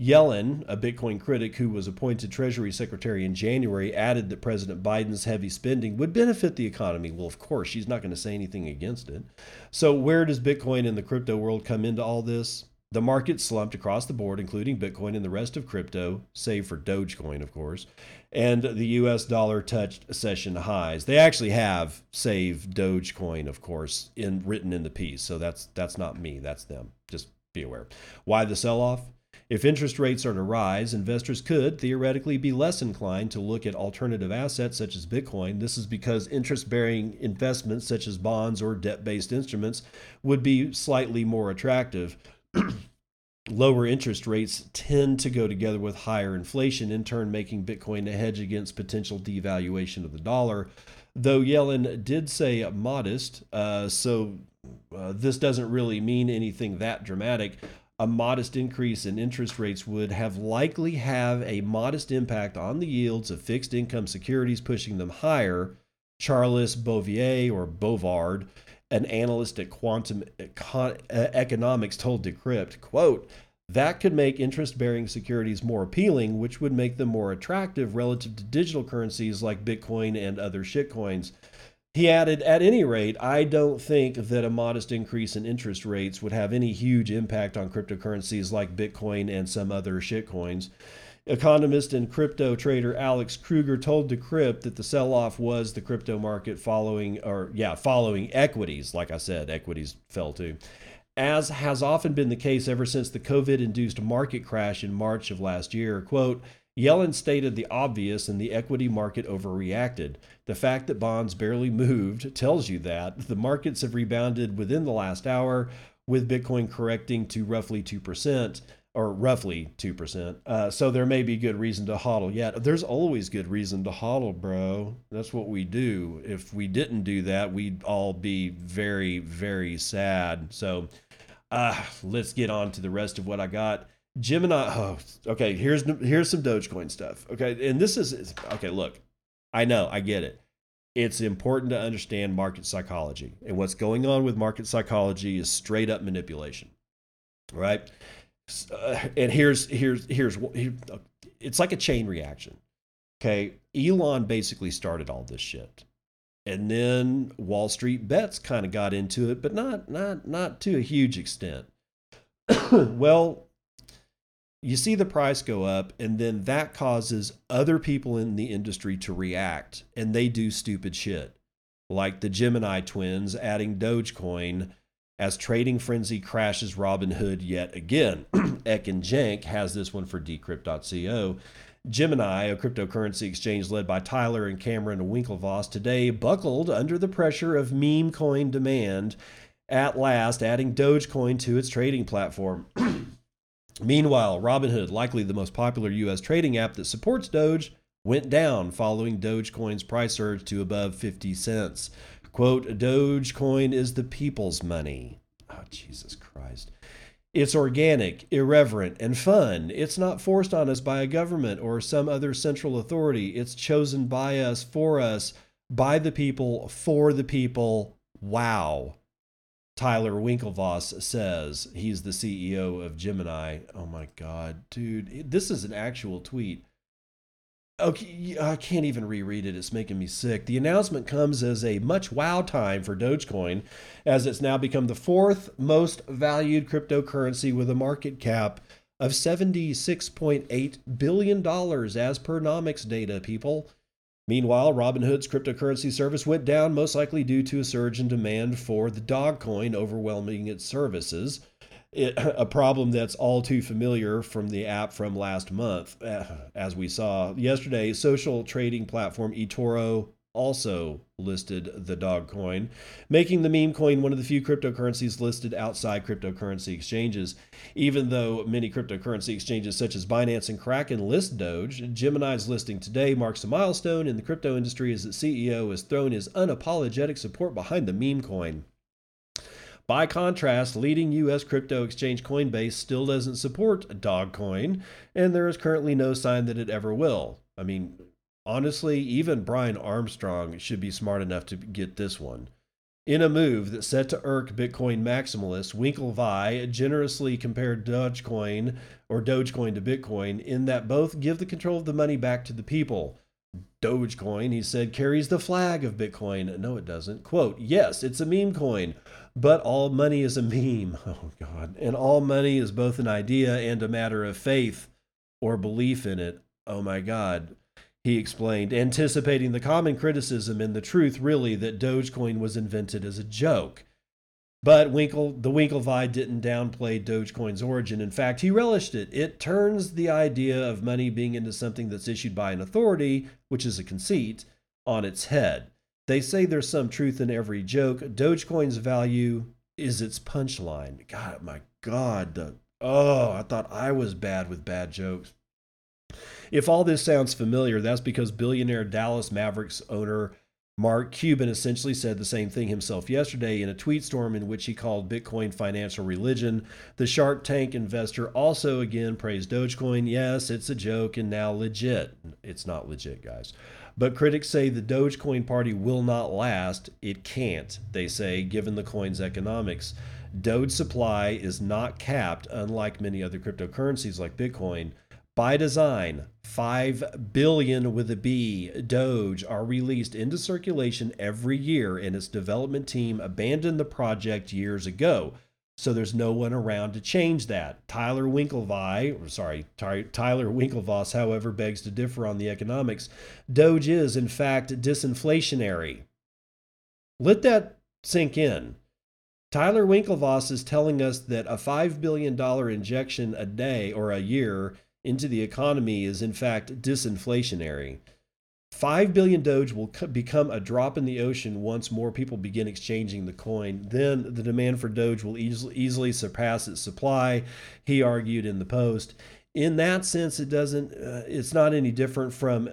S1: Yellen, a Bitcoin critic who was appointed Treasury Secretary in January, added that President Biden's heavy spending would benefit the economy. Well, of course, she's not going to say anything against it. So, where does Bitcoin and the crypto world come into all this? The market slumped across the board, including Bitcoin and the rest of crypto, save for Dogecoin, of course. And the US dollar touched session highs. They actually have save Dogecoin, of course, in written in the piece. So that's that's not me, that's them. Just be aware. Why the sell off? If interest rates are to rise, investors could theoretically be less inclined to look at alternative assets such as Bitcoin. This is because interest bearing investments such as bonds or debt based instruments would be slightly more attractive. Lower interest rates tend to go together with higher inflation, in turn, making Bitcoin a hedge against potential devaluation of the dollar. Though Yellen did say modest, uh, so uh, this doesn't really mean anything that dramatic a modest increase in interest rates would have likely have a modest impact on the yields of fixed income securities, pushing them higher. Charles Bouvier or Bovaird, an analyst at Quantum Economics, told Decrypt, quote, that could make interest bearing securities more appealing, which would make them more attractive relative to digital currencies like Bitcoin and other shitcoins. He added, At any rate, I don't think that a modest increase in interest rates would have any huge impact on cryptocurrencies like Bitcoin and some other shitcoins. Economist and crypto trader Alex Kruger told Decrypt that the sell-off was the crypto market following, or yeah, following equities. Like I said, equities fell too. As has often been the case ever since the COVID-induced market crash in March of last year, quote, Yellen stated the obvious and the equity market overreacted. The fact that bonds barely moved tells you that. The markets have rebounded within the last hour, with Bitcoin correcting to roughly 2%, or roughly 2%. Uh, so there may be good reason to hodl. Yeah, there's always good reason to hodl, bro. That's what we do. If we didn't do that, we'd all be very, very sad. So uh, let's get on to the rest of what I got. Gemini. Oh, okay. Here's here's some Dogecoin stuff. Okay, and this is okay. Look, I know, I get it. It's important to understand market psychology, and what's going on with market psychology is straight up manipulation, right? Uh, and here's here's here's here, it's like a chain reaction. Okay, Elon basically started all this shit, and then Wall Street bets kind of got into it, but not not not to a huge extent. well, you see the price go up, and then that causes other people in the industry to react, and they do stupid shit. Like the Gemini twins adding Dogecoin as trading frenzy crashes Robinhood yet again. Ekin Genç has this one for Decrypt.co. Gemini, a cryptocurrency exchange led by Tyler and Cameron Winklevoss, today buckled under the pressure of meme coin demand, at last adding Dogecoin to its trading platform. Meanwhile, Robinhood, likely the most popular US trading app that supports Doge, went down following Dogecoin's price surge to above 50 cents. Quote, Dogecoin is the people's money. Oh, Jesus Christ. It's organic, irreverent, and fun. It's not forced on us by a government or some other central authority. It's chosen by us, for us, by the people, for the people. Wow. Tyler Winklevoss says he's the CEO of Gemini. Oh my God, dude, this is an actual tweet. Okay, I can't even reread it. It's making me sick. The announcement comes as a much wow time for Dogecoin, as it's now become the fourth most valued cryptocurrency with a market cap of $76.8 billion as per Nomics data, people. Meanwhile, Robinhood's cryptocurrency service went down, most likely due to a surge in demand for the Dogcoin overwhelming its services. It, a problem that's all too familiar from the app from last month. Eh, as we saw yesterday, social trading platform eToro also listed the dog coin, making the meme coin one of the few cryptocurrencies listed outside cryptocurrency exchanges. Even though many cryptocurrency exchanges such as Binance and Kraken list Doge, Gemini's listing today marks a milestone in the crypto industry as its CEO has thrown his unapologetic support behind the meme coin. By contrast, leading U.S. crypto exchange Coinbase still doesn't support Dogcoin, and there is currently no sign that it ever will. I mean, Honestly, even Brian Armstrong should be smart enough to get this one. In a move that set to irk Bitcoin maximalists, Winklevi generously compared Dogecoin or Dogecoin to Bitcoin in that both give the control of the money back to the people. Dogecoin, he said, carries the flag of Bitcoin. No, it doesn't. Quote, yes, it's a meme coin, but all money is a meme. Oh, God. And all money is both an idea and a matter of faith or belief in it. Oh, my God he explained, anticipating the common criticism and the truth really that Dogecoin was invented as a joke. But Winkle, the Winklevi didn't downplay Dogecoin's origin. In fact, he relished it. It turns the idea of money being into something that's issued by an authority, which is a conceit, on its head. They say there's some truth in every joke. Dogecoin's value is its punchline. God, my God. The, oh, I thought I was bad with bad jokes. If all this sounds familiar, that's because billionaire Dallas Mavericks owner Mark Cuban essentially said the same thing himself yesterday in a tweet storm in which he called Bitcoin financial religion. The Shark Tank investor also again praised Dogecoin. Yes, it's a joke and now legit. It's not legit, guys. But critics say the Dogecoin party will not last. It can't, they say, given the coin's economics. Doge supply is not capped, unlike many other cryptocurrencies like Bitcoin. By design, 5 billion with a B Doge are released into circulation every year, and its development team abandoned the project years ago. So there's no one around to change that. Tyler Winklevi, sorry, Tyler Winklevoss, however, begs to differ on the economics. Doge is, in fact, disinflationary. Let that sink in. Tyler Winklevoss is telling us that a $5 billion injection a day or a year into the economy is in fact disinflationary. 5 billion Doge will become a drop in the ocean once more people begin exchanging the coin. Then the demand for Doge will easily, easily surpass its supply, he argued in the Post. In that sense, it doesn't, uh, it's not any different from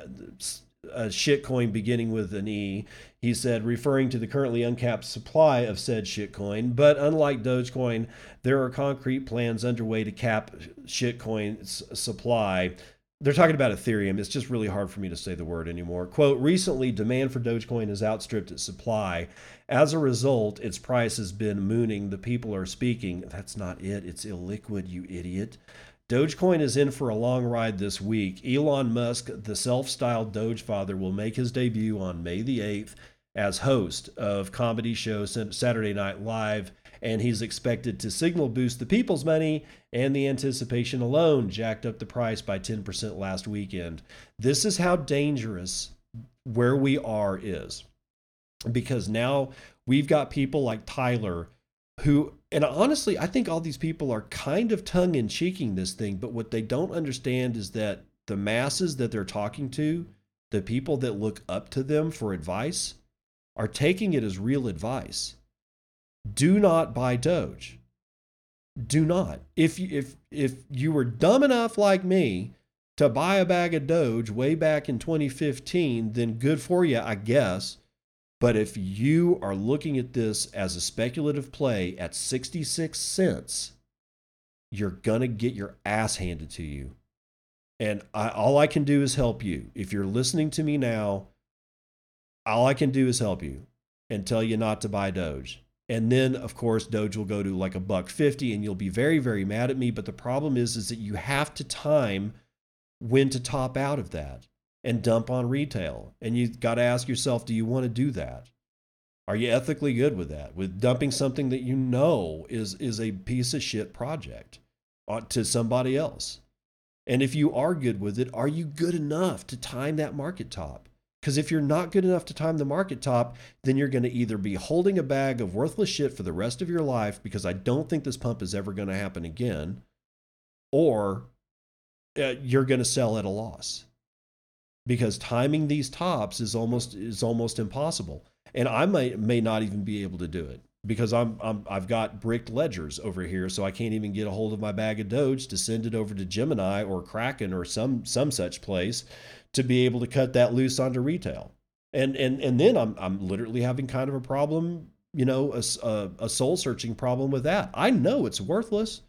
S1: a shitcoin beginning with an E. He said, referring to the currently uncapped supply of said shitcoin. But unlike Dogecoin, there are concrete plans underway to cap shitcoin's supply. They're talking about Ethereum. It's just really hard for me to say the word anymore. Quote Recently, demand for Dogecoin has outstripped its supply. As a result, its price has been mooning. The people are speaking. That's not it. It's illiquid, you idiot. Dogecoin is in for a long ride this week. Elon Musk, the self styled Doge father, will make his debut on May the 8th as host of comedy show Saturday Night Live, and he's expected to signal boost the people's money, and the anticipation alone jacked up the price by 10% last weekend. This is how dangerous where we are is because now we've got people like Tyler who and honestly I think all these people are kind of tongue in cheeking this thing but what they don't understand is that the masses that they're talking to the people that look up to them for advice are taking it as real advice. Do not buy Doge. Do not. If you, if if you were dumb enough like me to buy a bag of Doge way back in 2015, then good for you, I guess. But if you are looking at this as a speculative play at 66 cents, you're going to get your ass handed to you. And I, all I can do is help you. If you're listening to me now, all I can do is help you and tell you not to buy Doge. And then, of course, Doge will go to like a buck 50 and you'll be very, very mad at me. But the problem is, is that you have to time when to top out of that and dump on retail. And you got to ask yourself, do you want to do that? Are you ethically good with that? With dumping something that you know is, is a piece of shit project to somebody else? And if you are good with it, are you good enough to time that market top? Because if you're not good enough to time the market top, then you're going to either be holding a bag of worthless shit for the rest of your life, because I don't think this pump is ever going to happen again, or uh, you're going to sell at a loss. Because timing these tops is almost is almost impossible, and I may may not even be able to do it because I'm, I'm I've got bricked ledgers over here, so I can't even get a hold of my bag of Doge to send it over to Gemini or Kraken or some some such place to be able to cut that loose onto retail. And and and then I'm I'm literally having kind of a problem, you know, a, a, a soul searching problem with that. I know it's worthless.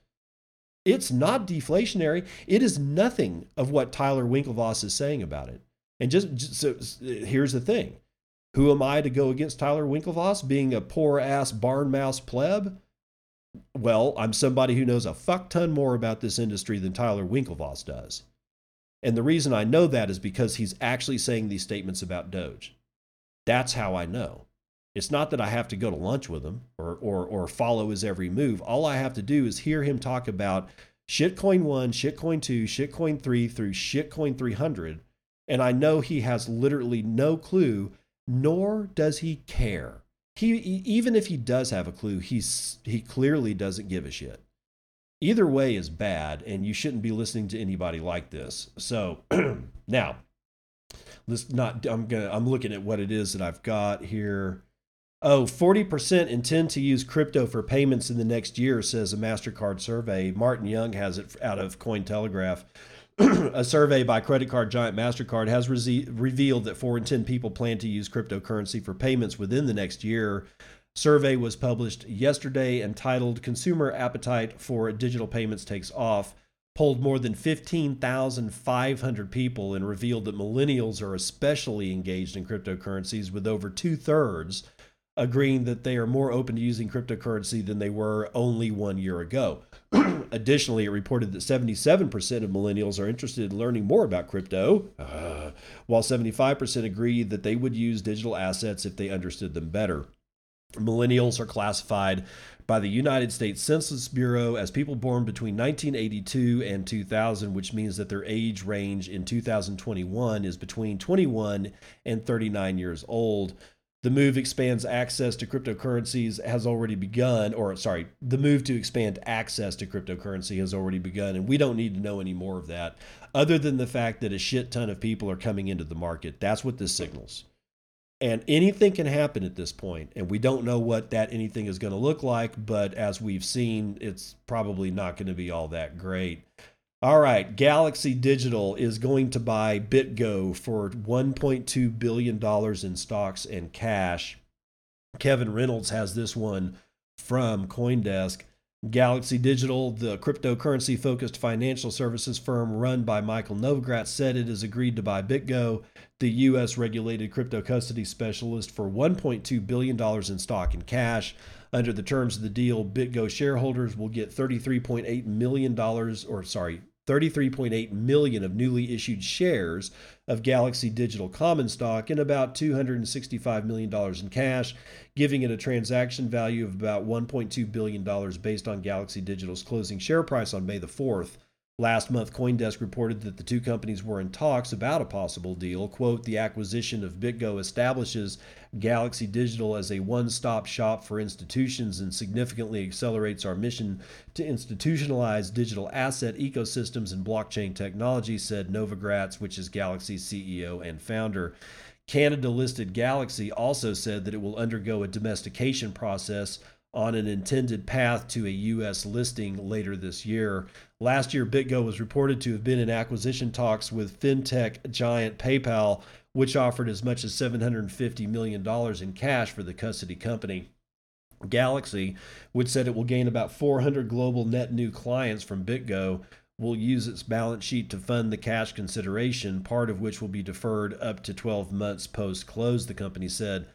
S1: It's not deflationary. It is nothing of what Tyler Winklevoss is saying about it. And just, just so here's the thing. Who am I to go against Tyler Winklevoss being a poor ass barn mouse pleb? Well, I'm somebody who knows a fuck ton more about this industry than Tyler Winklevoss does. And the reason I know that is because he's actually saying these statements about Doge. That's how I know. It's not that I have to go to lunch with him or, or, or follow his every move. All I have to do is hear him talk about shitcoin 1, shitcoin 2, shitcoin 3 through shitcoin 300. And I know he has literally no clue, nor does he care. He, even if he does have a clue, he's, he clearly doesn't give a shit either way is bad and you shouldn't be listening to anybody like this so now let's not i'm gonna i'm looking at what it is that i've got here oh 40% intend to use crypto for payments in the next year says a mastercard survey. Martin young has it out of cointelegraph. A survey by credit card giant mastercard has re- revealed that 4 in 10 people plan to use cryptocurrency for payments within the next year. Survey was published yesterday entitled Consumer Appetite for Digital Payments Takes Off, polled more than 15,500 people and revealed that millennials are especially engaged in cryptocurrencies, with over two thirds agreeing that they are more open to using cryptocurrency than they were only one year ago. Additionally, it reported that 77% of millennials are interested in learning more about crypto, uh, while 75% agree that they would use digital assets if they understood them better. Millennials are classified by the United States Census Bureau as people born between 1982 and 2000, which means that their age range in 2021 is between 21 and 39 years old. The move expands access to cryptocurrencies has already begun, or sorry, the move to expand access to cryptocurrency has already begun, and we don't need to know any more of that, other than the fact that a shit ton of people are coming into the market. That's what this signals. And anything can happen at this point, and we don't know what that anything is going to look like, but as we've seen, it's probably not going to be all that great. All right, Galaxy Digital is going to buy BitGo for $1.2 billion in stocks and cash. Kevin Reynolds has this one from Coindesk. Galaxy Digital, the cryptocurrency focused financial services firm run by Michael Novogratz, said it has agreed to buy BitGo, the U.S. regulated crypto custody specialist, for $1.2 billion in stock and cash. Under the terms of the deal, BitGo shareholders will get $33.8 million, or sorry, 33.8 million of newly issued shares of Galaxy Digital common stock and about 265 million dollars in cash, giving it a transaction value of about 1.2 billion dollars based on Galaxy Digital's closing share price on May the 4th. Last month, Coindesk reported that the two companies were in talks about a possible deal. Quote, the acquisition of BitGo establishes Galaxy Digital as a one stop shop for institutions and significantly accelerates our mission to institutionalize digital asset ecosystems and blockchain technology, said Novogratz, which is Galaxy's CEO and founder. Canada listed Galaxy also said that it will undergo a domestication process on an intended path to a U.S. listing later this year. Last year, BitGo was reported to have been in acquisition talks with fintech giant PayPal, which offered as much as $750 million in cash for the custody company. Galaxy, which said it will gain about 400 global net new clients from BitGo, will use its balance sheet to fund the cash consideration, part of which will be deferred up to 12 months post close, the company said.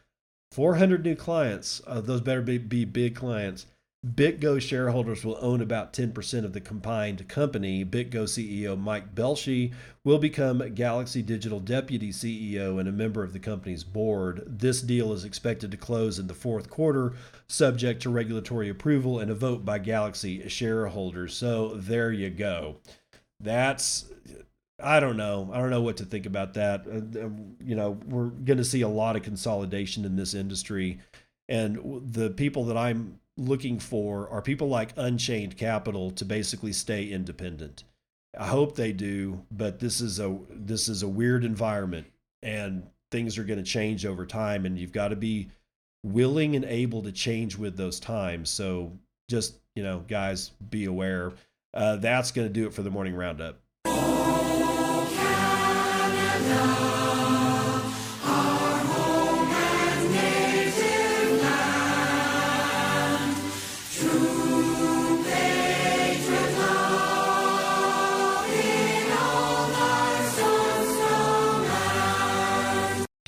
S1: 400 new clients. Uh, those better be, be big clients. BitGo shareholders will own about 10% of the combined company. BitGo CEO Mike Belshe will become Galaxy Digital Deputy CEO and a member of the company's board. This deal is expected to close in the fourth quarter, subject to regulatory approval and a vote by Galaxy shareholders. So there you go. That's I don't know. I don't know what to think about that. Uh, uh you know, we're going to see a lot of consolidation in this industry, and the people that I'm looking for are people like Unchained Capital to basically stay independent. I hope they do, but this is a this is a weird environment, and things are going to change over time, and you've got to be willing and able to change with those times. So just you know, guys, be aware. Uh, that's going to do it for the morning roundup.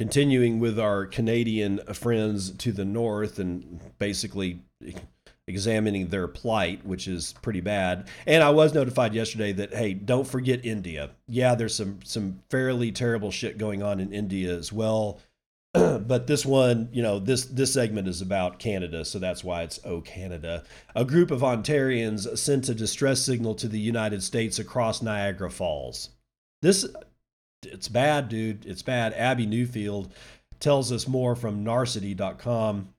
S1: Continuing with our Canadian friends to the north and basically examining their plight, which is pretty bad. And I was notified yesterday that hey, don't forget India. Yeah, there's some some fairly terrible shit going on in India as well. but this one, you know, this this segment is about Canada, so that's why it's Oh Canada. A group of Ontarians sent a distress signal to the United States across Niagara Falls. This it's bad, dude. It's bad. Abby Newfield tells us more from narcity.com.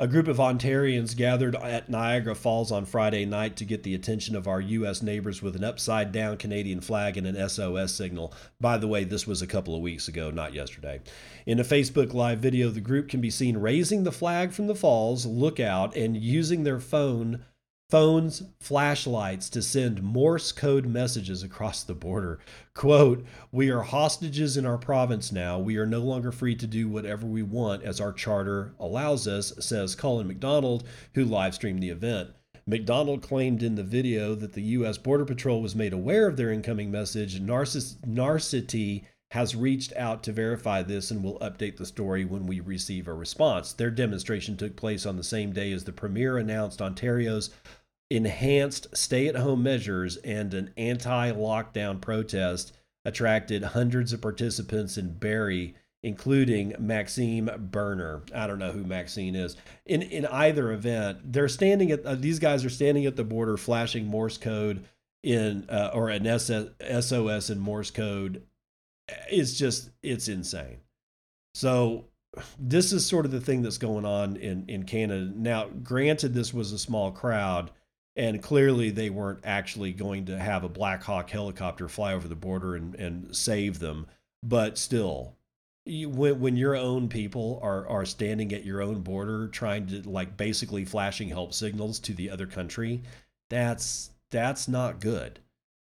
S1: A group of Ontarians gathered at Niagara Falls on Friday night to get the attention of our U.S. neighbors with an upside down Canadian flag and an SOS signal. By the way, this was a couple of weeks ago, not yesterday. In a Facebook Live video, the group can be seen raising the flag from the falls, lookout, and using their phone phones, flashlights to send Morse code messages across the border. Quote, We are hostages in our province now. We are no longer free to do whatever we want as our charter allows us, says Colin McDonald, who live streamed the event. McDonald claimed in the video that the U.S. Border Patrol was made aware of their incoming message. Narciss- Narcity has reached out to verify this and will update the story when we receive a response. Their demonstration took place on the same day as the Premier announced Ontario's enhanced stay at home measures and an anti lockdown protest attracted hundreds of participants in Barrie, including Maxime Berner. I don't know who Maxine is. In in either event, they're standing at uh, these guys are standing at the border flashing Morse code in uh, or an SS, SOS in Morse code. It's just it's insane. So this is sort of the thing that's going on in in Canada now. Granted, this was a small crowd, and clearly they weren't actually going to have a Black Hawk helicopter fly over the border and and save them. But still, you, when when your own people are are standing at your own border trying to like basically flashing help signals to the other country, that's that's not good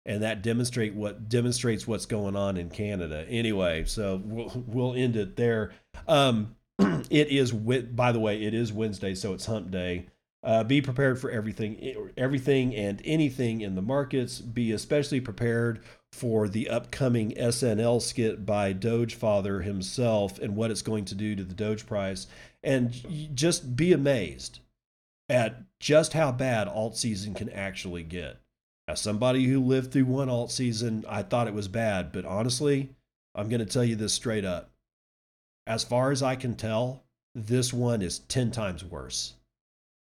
S1: and that demonstrate what demonstrates what's going on in Canada. Anyway, so we'll we'll end it there. Um, it is by the way, it is Wednesday, so it's Hump Day. Uh, be prepared for everything, everything and anything in the markets. Be especially prepared for the upcoming SNL skit by Doge Father himself and what it's going to do to the Doge price. And just be amazed at just how bad alt season can actually get. As somebody who lived through one alt season, I thought it was bad, but honestly, I'm going to tell you this straight up. As far as I can tell, this one is 10 times worse.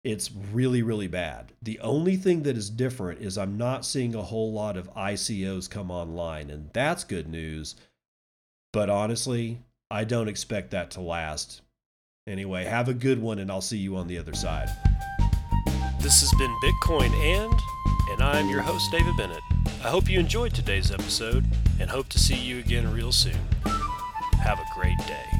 S1: It's really, really bad. The only thing that is different is I'm not seeing a whole lot of ICOs come online, and that's good news. But honestly, I don't expect that to last. Anyway, have a good one, and I'll see you on the other side.
S2: This has been Bitcoin and and I'm your host, David Bennett. I hope you enjoyed today's episode and hope to see you again real soon. Have a great day.